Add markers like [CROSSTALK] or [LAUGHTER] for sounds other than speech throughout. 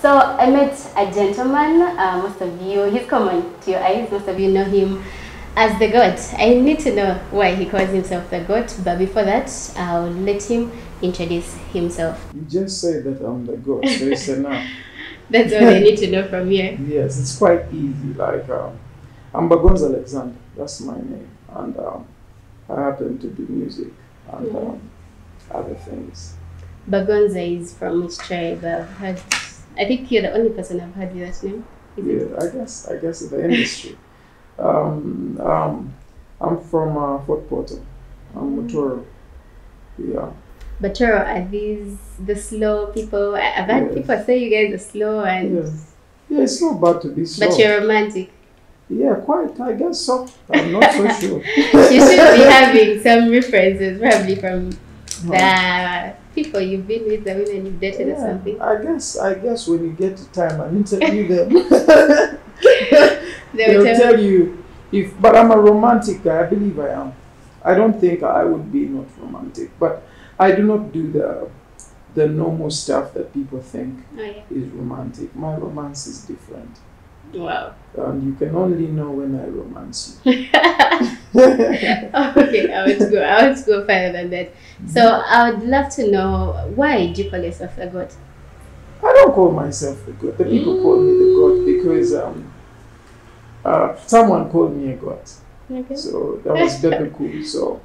So I met a gentleman. Uh, most of you, he's common to your eyes. Most of you know him as the goat. I need to know why he calls himself the goat. But before that, I'll let him introduce himself. You just say that I'm the goat, so it's [LAUGHS] enough. That's all I need to know from you. Yes, it's quite easy. Like, um, I'm Bagonza Alexander, that's my name. And um, I happen to do music and um, other things. Bagonza is from which tribe? I've heard. I think you're the only person I've heard that name. Yeah, I guess, I guess in the industry. um, um, I'm from uh, Fort Portal. I'm Mm. Motoro. Yeah. But Toro, are these the slow people? I've heard Yes. people say you guys are slow and Yes. Yeah, it's not bad to be slow. but you're romantic. Yeah, quite. I guess so. I'm not so [LAUGHS] sure. you should be having some references, probably from the people you've been with, the women you've dated or something. I guess. I guess when you get to time and interview them, They they'll tell tell you if. But I'm a romantic guy. I believe I am. I don't think I would be not romantic, but I do not do the the normal stuff that people think Oh, yeah. is romantic. My romance is different, Wow. and you can only know when I romance you. [LAUGHS] okay, I want to go. I want to go further than that. So I would love to know why do you call yourself a god? I don't call myself the god. The people call me the god because um, uh, someone called me a god. Okay. So that was [LAUGHS] cool. So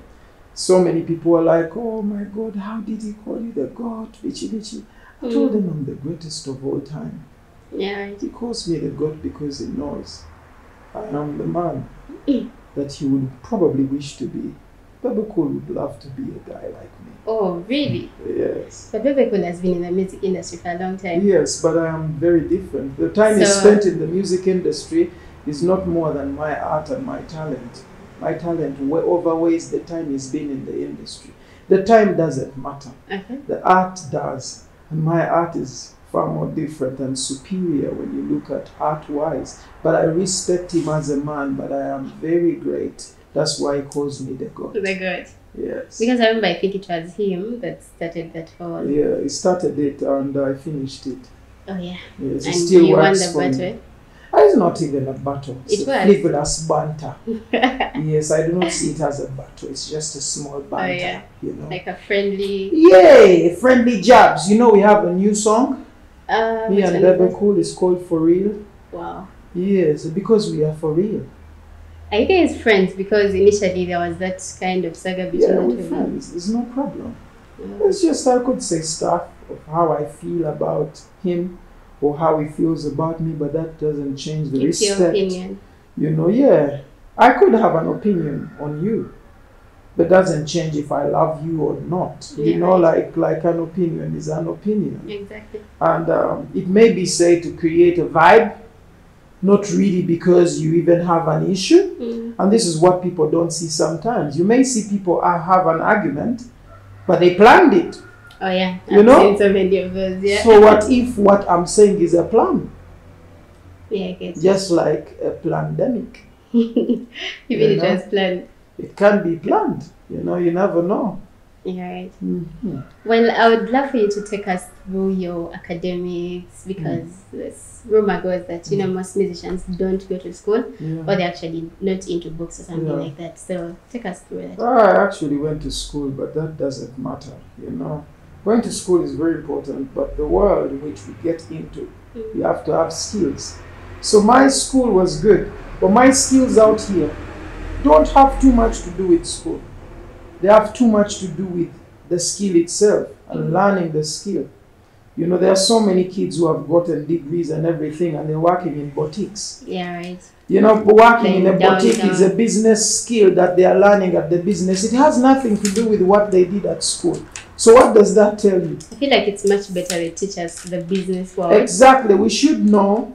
so many people were like, "Oh my God, how did he call you the God, Vici Vici?" I told Mm. him I'm the greatest of all time. Yeah. He calls me the God because he knows I am the man Mm. that he would probably wish to be. Bebe Cool would love to be a guy like me. Oh, really? Yes. But Bebe has been in the music industry for a long time. Yes, but I am very different. The time is So- spent in the music industry is not more than my art and my talent. My talent overweighs the time he's been in the industry. The time doesn't matter. Okay. The art does. And my art is far more different and superior when you look at art wise. But I respect him as a man, but I am very great. That's why he calls me the God. The god. Yes. Because I remember I think it was him that started that whole. Yeah, he started it and I finished it. Oh yeah. Yes, And still you won the me. battle. Ah, It's not even a battle. It's It was. frivolous banter. [LAUGHS] yes, I do not see it as a battle. It's just a small banter. Oh, yeah. You know. like a friendly. Yay! Friendly jabs. You know we have a new song. Uh, Me and one is Bebe that? Cool is called For Real. Wow. Yes, because we are for real. Are you guys friends? Because initially there was that kind of saga between Yeah, we're two of you. friends. There's no problem. Yeah. It's just I could say stuff of how I feel about him or how he feels about me, but that doesn't change the It's your respect. opinion. You know, yeah. I could have an opinion on you, but doesn't change if I love you or not. Yeah, you know, right. like like an opinion is an opinion, Exactly. and um, it may be said to create a vibe, not really because you even have an issue. Mm. And this is what people don't see sometimes. You may see people uh, have an argument, but they planned it. Oh yeah. You I've know? seen so many of those. Yeah. So what if what I'm saying is a plan, yeah. I guess. just like a pandemic? Even [LAUGHS] You it know? was planned. It can be planned. You know, you never know. Yeah. Right. hmm Well, I would love for you to take us through your academics because this rumor goes that you know most musicians don't go to school Yeah. or they're actually not into books or something Yeah. like that. So take us through that. I actually went to school, but that doesn't matter. You know, going to school is very important, but the world in which we get into, Mm. you have to have skills. So my school was good, but my skills out here don't have too much to do with school. They have too much to do with the skill itself and Mhm. learning the skill. You know, there are so many kids who have gotten degrees and everything, and they're working in boutiques. Yeah. Right. You know, working in a down, boutique is a business skill that they are learning at the business. It has nothing to do with what they did at school. So, what does that tell you? I feel like it's much better they teach us the business world. Exactly. We should know,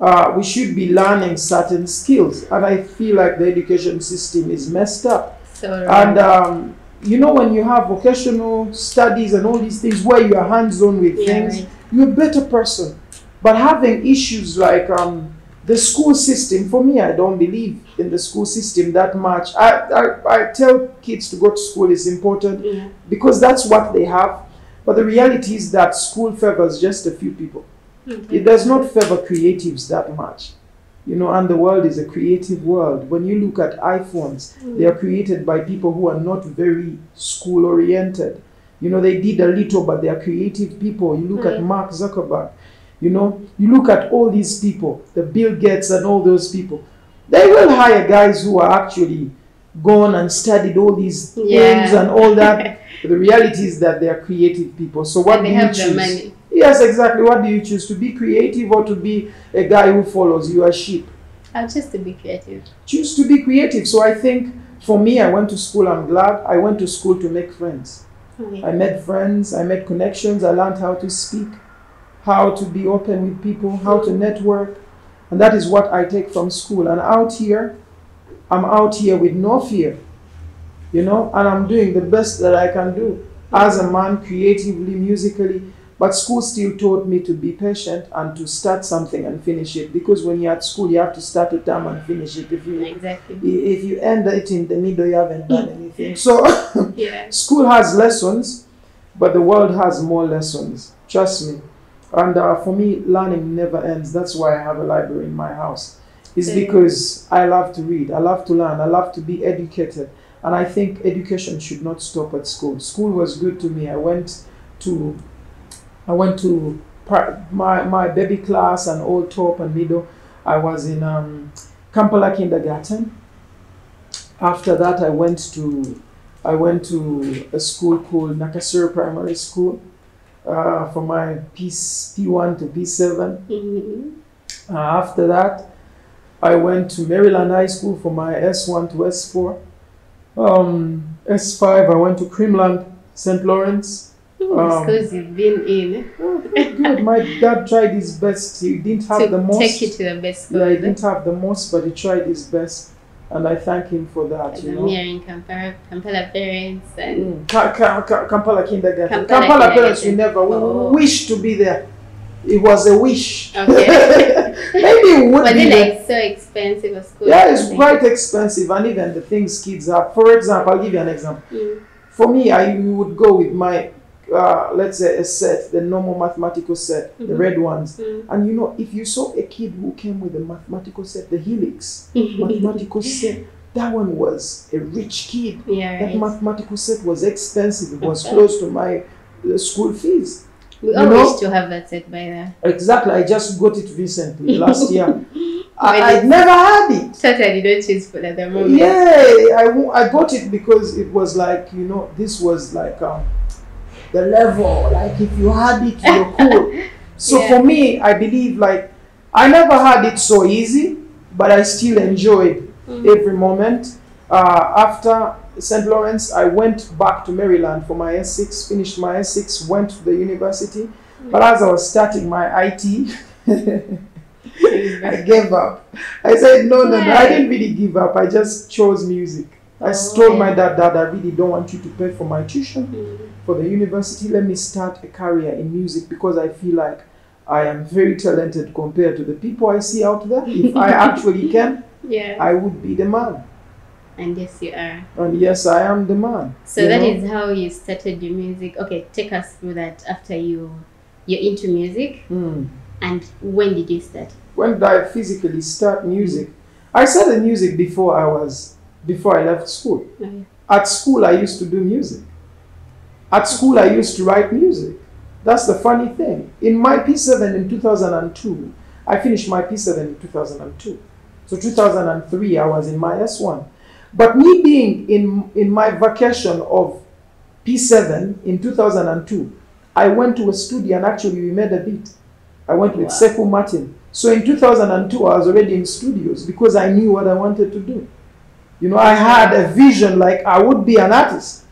uh, we should be learning certain skills. And I feel like the education system is messed up. So And, um, you know, when you have vocational studies and all these things where you are hands on with yeah, things, right. you're a better person. But having issues like um, the school system, for me, I don't believe in the school system that much. I, I, I tell kids to go to school is important Yeah. because that's what they have. But the reality is that school favors just a few people. It does not favor creatives that much. You know, and the world is a creative world. When you look at iPhones, they are created by people who are not very school oriented. You know, they did a little, but they are creative people. You look at Mm. Mark Zuckerberg, you know, you look at all these people, the Bill Gates and all those people. They will hire guys who are actually gone and studied all these Yeah. things and all that. But [LAUGHS] the reality is that they are creative people. So what and they do you have choose? the money. Yes, exactly. What do you choose? To be creative or to be a guy who follows you your sheep? I'll choose to be creative. Choose to be creative. So I think for me, I went to school. I'm glad I went to school to make friends. Okay. I met friends. I made connections. I learned how to speak, how to be open with people, how to network, and that is what I take from school. And out here, I'm out here with no fear, you know, and I'm doing the best that I can do as a man, creatively, musically. But school still taught me to be patient and to start something and finish it. Because when you're at school, you have to start a term and finish it. If you Exactly. if you end it in the middle, you haven't done [LAUGHS] anything. So [LAUGHS] Yeah. school has lessons, but the world has more lessons. Trust me. And uh, for me, learning never ends. That's why I have a library in my house. It's because I love to read, I love to learn, I love to be educated. And I think education should not stop at school. School was good to me. I went to, I went to my, my baby class and old top and middle. I was in um, Kampala kindergarten. After that, I went to I went to a school called Nakasero Primary School uh, for my P P1 to P7. Mhm. Uh, after that, I went to Maryland High School for my S1 to S4. Um, S5, I went to Creamland, St. Lawrence. Ooh, Um, you've been in. Oh, [LAUGHS] good. My dad tried his best. He didn't have to the most. take you to the best yeah, he didn't have the most, but he tried his best, and I thank him for that. You I'm know. hearing Kampala, Kampala parents and Mm. Ka- Ka- Ka- Kampala kindergarten. Kampala Kampala, parents, we never Oh. wish to be there. It was a wish. Okay. [LAUGHS] Maybe it would was be it there. like so expensive a school? Yeah, it's quite expensive, and even the things kids have. For example, I'll give you an example. Mm. For me, I would go with my, uh, let's say, a set, the normal mathematical set, the Mhm. red ones. Mm. And you know, if you saw a kid who came with a mathematical set, the helix [LAUGHS] mathematical set, that one was a rich kid. yeah, That right. mathematical set was expensive. It was [LAUGHS] close to my uh, school fees. we you wish to have that set by there. Exactly. I just got it recently, last year. [LAUGHS] I, I'd never had it. Certainly don't choose food at the moment. Yeah, I, I got it because it was like, you know, this was like um, the level. Like, if you had it, you're [LAUGHS] cool. So Yeah. for me, I believe, like, I never had it so easy, but I still enjoyed Mm. every moment. Uh, after St. Lawrence, I went back to Maryland for my S6, finished my S6, went to the university. But as I was starting my IT, [LAUGHS] I gave up. I said, no, no, no, I didn't really give up. I just chose music. I Oh, told my dad, Dad, I really don't want you to pay for my tuition Mm. for the university. Let me start a career in music because I feel like I am very talented compared to the people I see out there. If I [LAUGHS] actually can, Yeah. I would be the man. and yes, you are. And yes, I am the man. So that know? is how you started your music. Okay, take us through that after you you're into music Hmm. and when did you start? When did I physically start music? I started music before I was before I left school. Oh, okay. At school, I used to do music. At school, I used to write music. That's the funny thing. In my P7 in 2002, I finished my P7 in 2002. So 2003, I was in my S1. But me being in, in my vacation of P7 in 2002, I went to a studio and actually we made a beat. I went with Wow. Sekou Martin. So in 2002, I was already in studios because I knew what I wanted to do. You know, I had a vision like I would be an artist.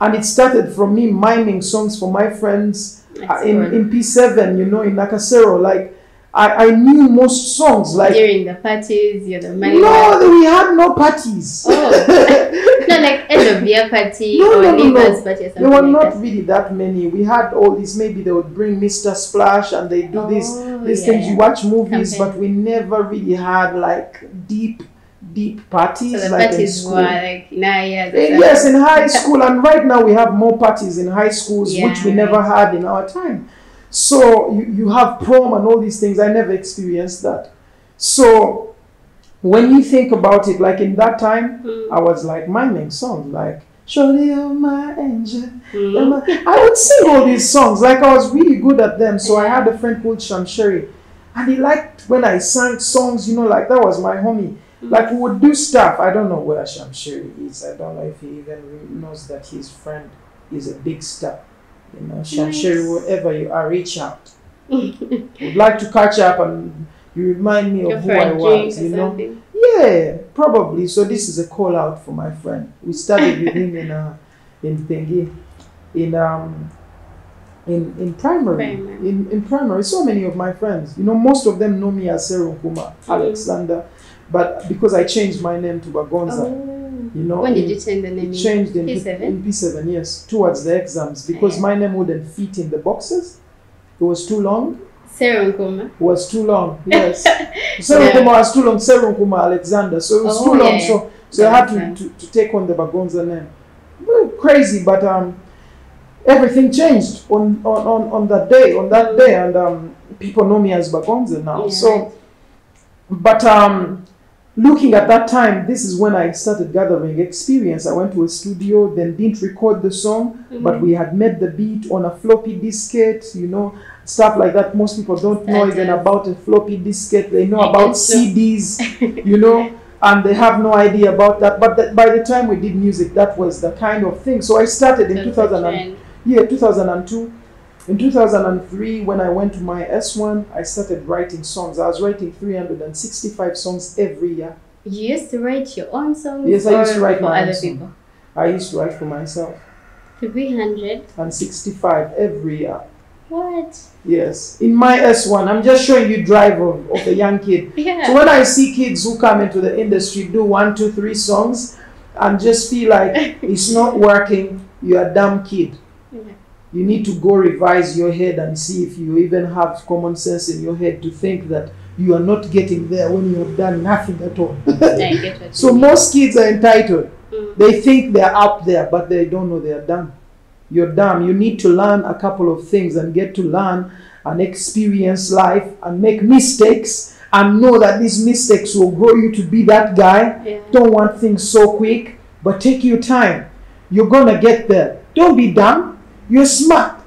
And it started from me miming songs for my friends uh, in, in P7, you know, in Nakasero. Like, I, I knew most songs. Like, During the parties, you're the money no, we had no parties. Oh. [LAUGHS] No, like end of year party No, or no, no, no. party or something There were like not that. really that many. We had all these. Maybe they would bring Mr. Splash and they do this Oh, these yeah. things. You watch movies, Campaign. but we never really had like deep, deep parties So the like in parties school. were like nah yeah. Eh, Yes, in high school, and right now we have more parties in high schools, which we Yeah, never had in our time. So you, you have prom and all these things. I never experienced that. So when you think about it, like in that time, Mm. I was like miming songs like Surely you're my angel. Mm. you're my-" I would sing all these [LAUGHS] songs. Like I was really good at them. So I had a friend called Shamsheri. And he liked when I sang songs, you know, like that was my homie. Like we would do stuff. I don't know where Shamshiri is. I don't know if he even knows that his friend is a big star. You know, Shamshiri, Nice. wherever you are, reach out. [LAUGHS] Would like to catch up and you remind me Go of who I was. You know. something. Yeah, probably. So this is a call out for my friend. We studied with him in uh, in Thingy, in um, in in primary. Primary. In in primary, so many of my friends. You know, most of them know me as Serum Kuma Alexander, but because I changed my name to Bagonza, Oh. you know, When did it- you change the name? it changed in P7? in P7, yes, towards the exams because Yeah. my name wouldn't fit in the boxes. It was too long. Sarah Nkuma. was too long. [LAUGHS] Yes. Serum Yeah. Was too long. Serum Kuma Alexander. So it was Oh, too long. yeah. So so I had to, to, to take on the Bagonza name. Well, crazy, but um, everything changed on, on, on, on that day. On that day, and um, people know me as Bagonza now. Yeah, so, right. but um, looking at that time, this is when I started gathering experience. I went to a studio, then didn't record the song, but Mhm. we had made the beat on a floppy diskette, you know, stuff like that. Most people don't know even about a floppy diskette. They know about. CDs, [LAUGHS] you know, and they have no idea about that. But that by the time we did music, that was the kind of thing. So I started in 2000 and, yeah, 2002. In 2003, when I went to my S1, I started writing songs. I was writing 365 songs every year. You used to write your own songs? Yes, I used to write for my own other song. people. I used to write for myself. 365 every year. What? Yes, in my S1, I'm just showing you drive of, of a young kid. [LAUGHS] yeah. So when I see kids who come into the industry do one, two, three songs, and just feel like [LAUGHS] it's not working, you're a dumb kid. You need to go revise your head and see if you even have common sense in your head to think that you are not getting there when you have done nothing at all. [LAUGHS] I get what [LAUGHS] so most kids are entitled. Mm. They think they're up there, but they don't know they're dumb. You're dumb. You need to learn a couple of things and get to learn and experience life and make mistakes and know that these mistakes will grow you to be that guy. Yeah. Don't want things so quick, but take your time. You're gonna get there. Don't be dumb. You're smart,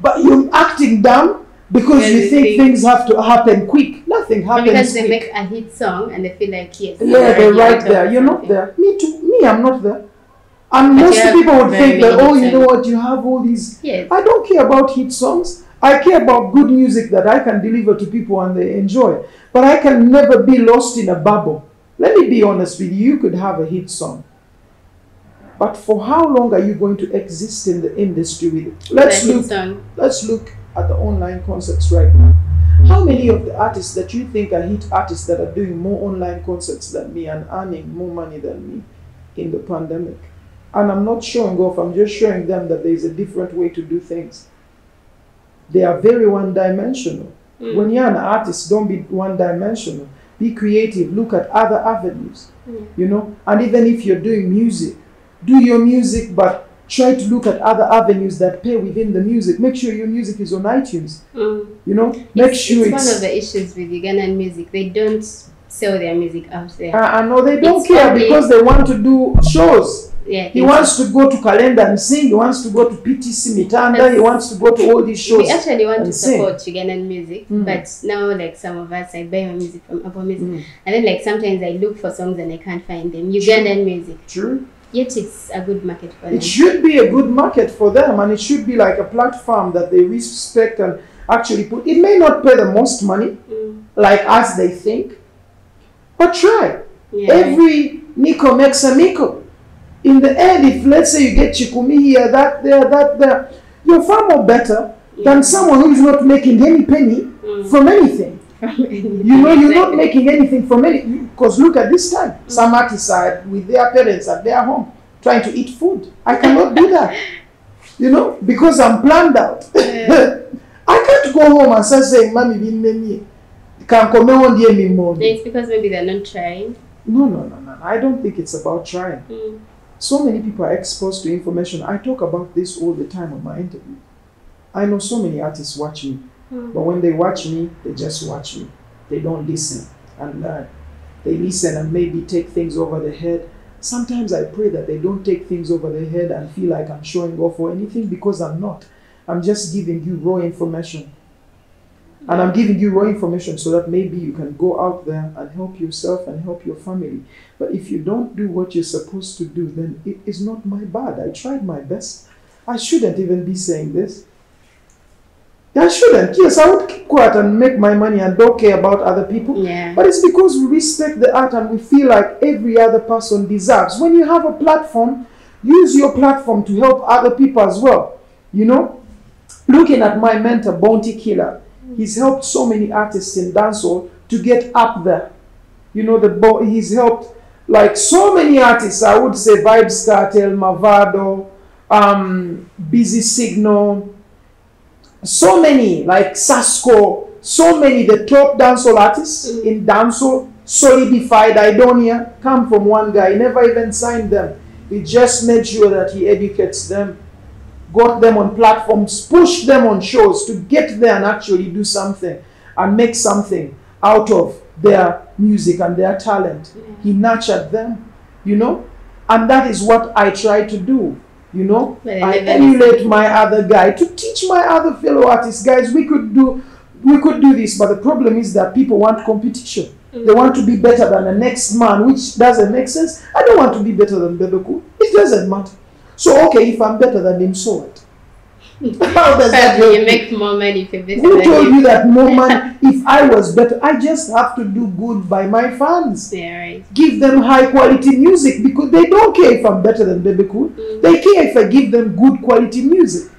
but you're acting dumb because you think things have to happen quick. Nothing Or happens because they quick. make a hit song and they feel like, yes. Yeah, they're right there. You're not there. Me too. Me, I'm not there. And But most people would think that, oh, you know what, you have all these. Yes. I don't care about hit songs. I care about good music that I can deliver to people and they enjoy. But I can never be lost in a bubble. Let me be honest with you. You could have a hit song. But for how long are you going to exist in the industry with it? Let's look let's look at the online concerts right now. How many of the artists that you think are hit artists that are doing more online concerts than me and earning more money than me in the pandemic? And I'm not showing off, I'm just showing them that there is a different way to do things. They are very one dimensional. Mm. When you're an artist, don't be one dimensional. Be creative, look at other avenues, Mm. you know. And even if you're doing music, do your music, but try to look at other avenues that pay within the music. Make sure your music is on iTunes, Mm. you know. Make it's, sure it's it's. one of the issues with Ugandan music. They don't sell their music out there. I I know they don't It's care because they want to do shows. yeah, He wants to go to Calendar and sing. He wants to go to PTC Mitanda. He wants to go to all these shows. We actually want to and sing. support Ugandan music, Mm. but now like some of us, I buy my music from Apple Music, Mm, and then like sometimes I look for songs and I can't find them. Ugandan music, true. Yet it's a good market for them. It should be a good market for them, and it should be like a platform that they respect and actually put. It may not pay the most money, Mm. like as they think, but try. Yeah, Every Nico makes a Nico. In the end, if let's say you get Chikumi here, that there, that there, you're far more better yeah. than someone who's not making any penny Mm. from anything. [LAUGHS] You know, you're not making anything from any. Because look at this time. Some artists are with their parents at their home trying to eat food. I cannot do that. You know, because I'm planned out. [LAUGHS] Yeah. I can't go home and start saying, Mommy, be me. Can come on dear me more. It's because maybe they're not trying. No, no, no, no. I don't think it's about trying. Mm. So many people are exposed to information. I talk about this all the time on my interview. I know so many artists watch me, Mm. but when they watch me, they just watch me. They don't listen and learn. They listen and maybe take things over their head. Sometimes I pray that they don't take things over their head and feel like I'm showing off or anything because I'm not. I'm just giving you raw information. And I'm giving you raw information so that maybe you can go out there and help yourself and help your family. But if you don't do what you're supposed to do, then it is not my bad. I tried my best. I shouldn't even be saying this. I shouldn't. Yes, I would keep quiet and make my money and don't care about other people. Yeah. But it's because we respect the art and we feel like every other person deserves. When you have a platform, use your platform to help other people as well. You know, looking at my mentor, Bounty Killer, he's helped so many artists in dancehall to get up there. You know, the he's helped like so many artists. I would say Vybz Kartel, Mavado, um, Busy Signal, so many like Sasko, so many the top dancehall artists Mm. in dancehall solidified Aidonia come from one guy. He never even signed them. He just made sure that he educates them, got them on platforms, pushed them on shows to get there and actually do something and make something out of their music and their talent. He nurtured them, you know, and that is what I try to do. You know, I emulate my other guy to teach my other fellow artists, guys. We could do, we could do this, but the problem is that people want competition. They want to be better than the next man, which doesn't make sense. I don't want to be better than Bebe Cool. It doesn't matter. So okay, if I'm better than him, so what? [LAUGHS] How does that help you make more money if better Who told you that more [LAUGHS] money? if I was better, I just have to do good by my fans. Yeah, right. Give them high quality music because they don't care if I'm better than Bebe Cool. Mm. They care if I give them good quality music.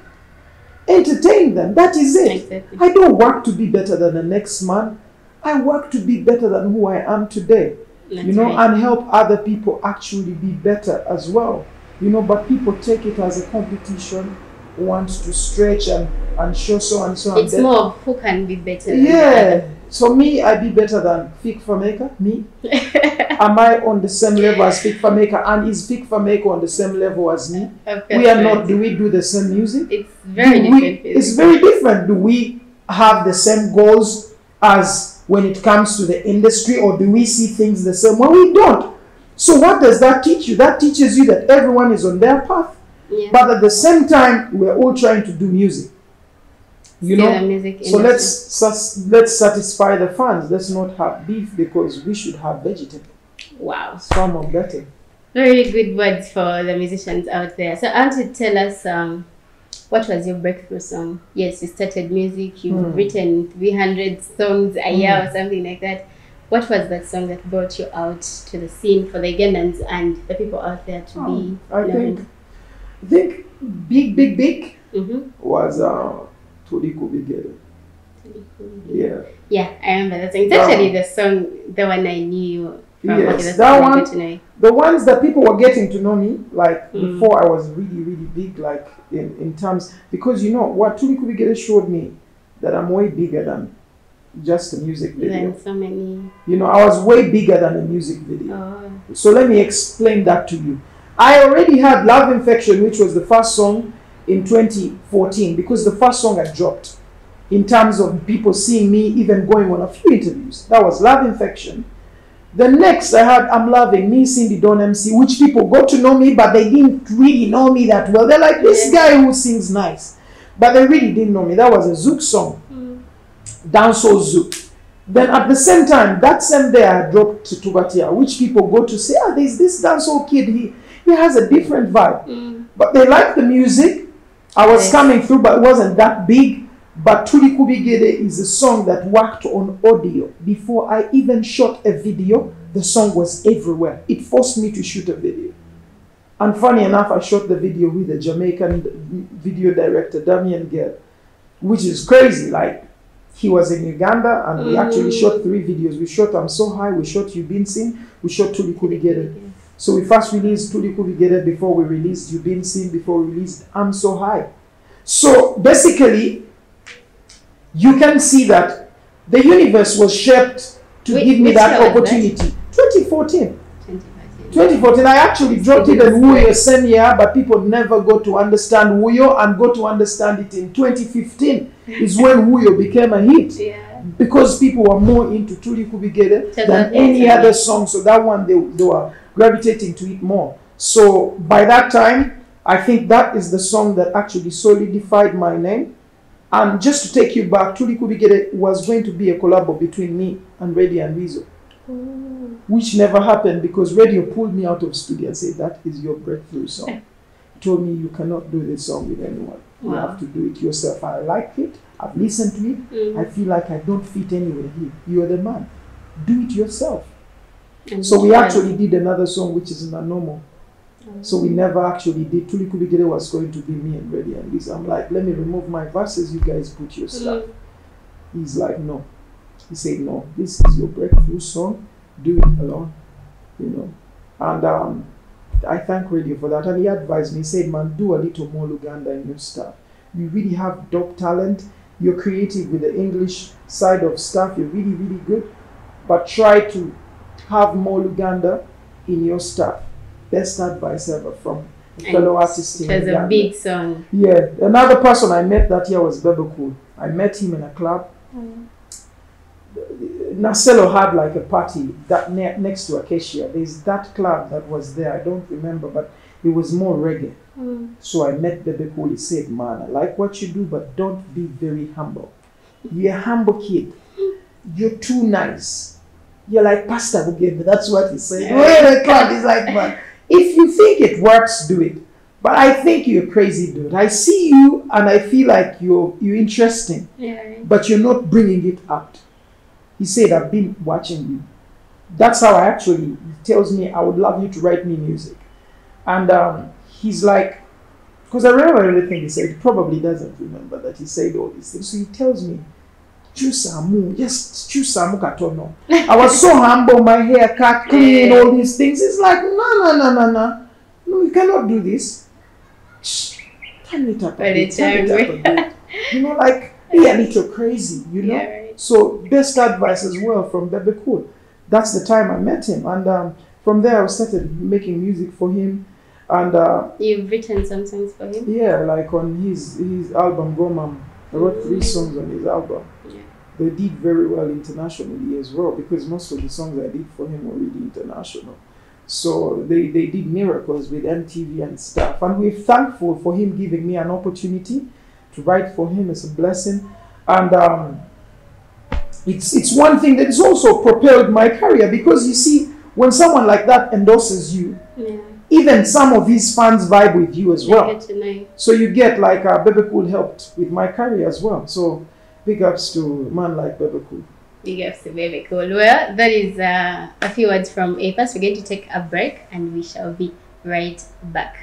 Entertain them. That is it. Exactly. I don't work to be better than the next man. I work to be better than who I am today. That's you know, right. and help other people actually be better as well. You know, but people take it as a competition, wants to stretch and, and show so and so. It's better. more of who can be better than Yeah. So me, I be better than Fik Fameica. Me, [LAUGHS] am I on the same level as Fik Fameica? And is Fik Fameica on the same level as me? We are not. Do we do the same music? It's very Do we- different. it's very different. Do we have the same goals as when it comes to the industry, or do we see things the same Well, We don't. So what does that teach you? That teaches you that everyone is on their path, yeah. but at the same time, we're all trying to do music. You Still know. music So industry. let's let's satisfy the fans. Let's not have beef because we should have vegetable. Wow. It's far more better. Very good words for the musicians out there. So, I want to tell us um, what was your breakthrough song? Yes, you started music, you've Hmm. written 300 songs a year Hmm. or something like that. What was that song that brought you out to the scene for the Ugandans and the people out there to be Oh, I known? think I think big big big Mm-hmm. was uh Tuli Kubigere. Yeah. Yeah, I remember that song. It's actually the song, the one I knew from. Yes, okay, that one- to know the ones that people were getting to know me like Mm. before I was really really big like in, in terms because you know what Tuli Kubigere showed me that I'm way bigger than just a music video. Then so many. You know, I was way bigger than a music video. Oh, So let me explain that to you. I already had Love Infection, which was the first song in 2014, because the first song I dropped in terms of people seeing me even going on a few interviews. That was Love Infection. The next I had I'm Loving Me, Cindy Don MC, which people got to know me, but they didn't really know me that well. They're like, this guy who sings nice. But they really didn't know me. That was a Zouk song dancehall zouk. Then at the same time, that same day I dropped to Tubatia, which people go to say, ah, there's this dancehall kid, he, he has a different vibe. Mm. But they like the music. I was coming through, but it wasn't that big. But Tuli Kubigere is a song that worked on audio. Before I even shot a video, the song was everywhere. It forced me to shoot a video. And funny enough, I shot the video with a Jamaican video director, Damien Gale, which is crazy. Like, he was in Uganda and we actually Mm. shot three videos. We shot I'm So High, we shot You Been Seen, we shot Tuli Kubigere. So we first released Tuli Kubigere before we released You've Been Seen, before we released I'm So High. So basically, you can see that the universe was shaped to Whi- give me that year was that? opportunity. 2014. 2014. 2014, I actually dropped it in Wuyo same year, but people never got to understand Wuyo and got to understand it in 2015 [LAUGHS] is when Wuyo became a hit Yeah. because people were more into Tuli Kubigere Tell than any other song. So that one they, they were gravitating to it more. So by that time, I think that is the song that actually solidified my name. And just to take you back, Tuli Kubigere was going to be a collabo between me and Radio and Weasel, Ooh. which never happened because Radio pulled me out of studio and said, That is your breakthrough song. [LAUGHS] He told me, You cannot do this song with anyone. You Wow. have to do it yourself. I like it. I've listened to it. Mm. I feel like I don't fit anywhere here. You're the man. Do it yourself. And So we actually did another song which is not normal. So we never actually did. Tuli Kubigere was going to be me and Radio and Liz. I'm like, let me remove my verses, you guys put your stuff. Mm. He's like, no. He said, no, this is your breakthrough song. Do it alone. You know. And um, I thank Radio for that. And he advised me, he said, man, do a little more Luganda in your stuff. You really have dope talent. You're creative with the English side of stuff. You're really, really good. But try to have more Luganda in your staff. Best advice ever from a fellow artist in was a big song. Yeah, another person I met that year was Bebe Cool. I met him in a club. Narcelo had like a party that ne- next to Acacia. There's that club that was there. I don't remember, but it was more reggae. Mm. So I met Bebe Cool. He said, "Man, I like what you do, but don't be very humble. You're a humble kid. You're too nice. You're like Pastor Bugembe." That's what he said. Yeah. We're in a club. He's like, "Man, if you think it works, do it." But I think you're a crazy dude. I see you, and I feel like you're you're interesting Yeah. but you're not bringing it out. He said, I've been watching you. That's how I actually, he tells me, I would love you to write me music. And um, he's like, because I remember everything he said, he probably doesn't remember that he said all these things. So he tells me, Chusamu, just Chusamu Katono. I was so humble, my hair cut clean, Yeah. all these things. It's like, no, no, no, no, no. No, you cannot do this. Shh, Turn it up a bit, turn it up a bit. You know, like, be a little crazy, you know? Yeah. Right. So best advice as well from Bebe Cool. That's the time I met him, and um, from there I started making music for him, and uh, You've written some songs for him. yeah, like on his his album Gomam, I wrote three songs on his album. Yeah. They did very well internationally as well because most of the songs I did for him were really international. So they, they did miracles with MTV and stuff, and we're thankful for him giving me an opportunity to write for him. It's a blessing, and um, it's it's one thing that has also propelled my career because you see when someone like that endorses you. Even some of his fans vibe with you as well. get to know. So you get like uh, Bebe Cool helped with my career as well. So big ups to man like Bebe Cool. Big ups to Bebe Cool. Well, that is uh, a few words from A Pass. We're going to take a break and we shall be right back.